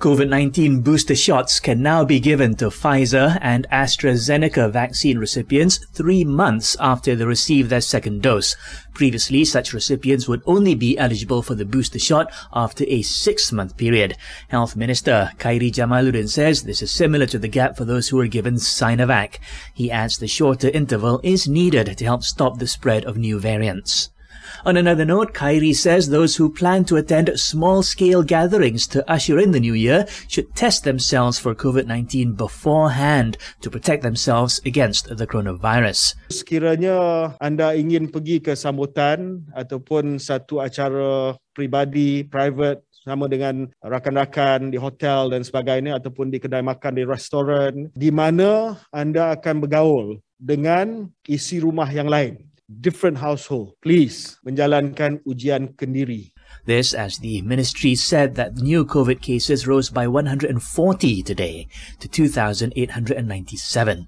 COVID 19 booster shots can now be given to Pfizer and AstraZeneca vaccine recipients three months after they receive their second dose. Previously, such recipients would only be eligible for the booster shot after a six month period. Health Minister Khairy Jamaluddin says this is similar to the gap for those who were given Sinovac. He adds the shorter interval is needed to help stop the spread of new variants. On another note, Khairi says those who plan to attend small-scale gatherings to usher in the new year should test themselves for COVID-19 beforehand to protect themselves against the coronavirus. Sekiranya anda ingin pergi ke sambutan ataupun satu acara pribadi, private sama dengan rakan-rakan di hotel dan sebagainya ataupun di kedai makan di restoran di mana anda akan bergaul dengan isi rumah yang lain different household. Please menjalankan ujian kendiri. This as the ministry said that new COVID cases rose by 140 today to 2,897.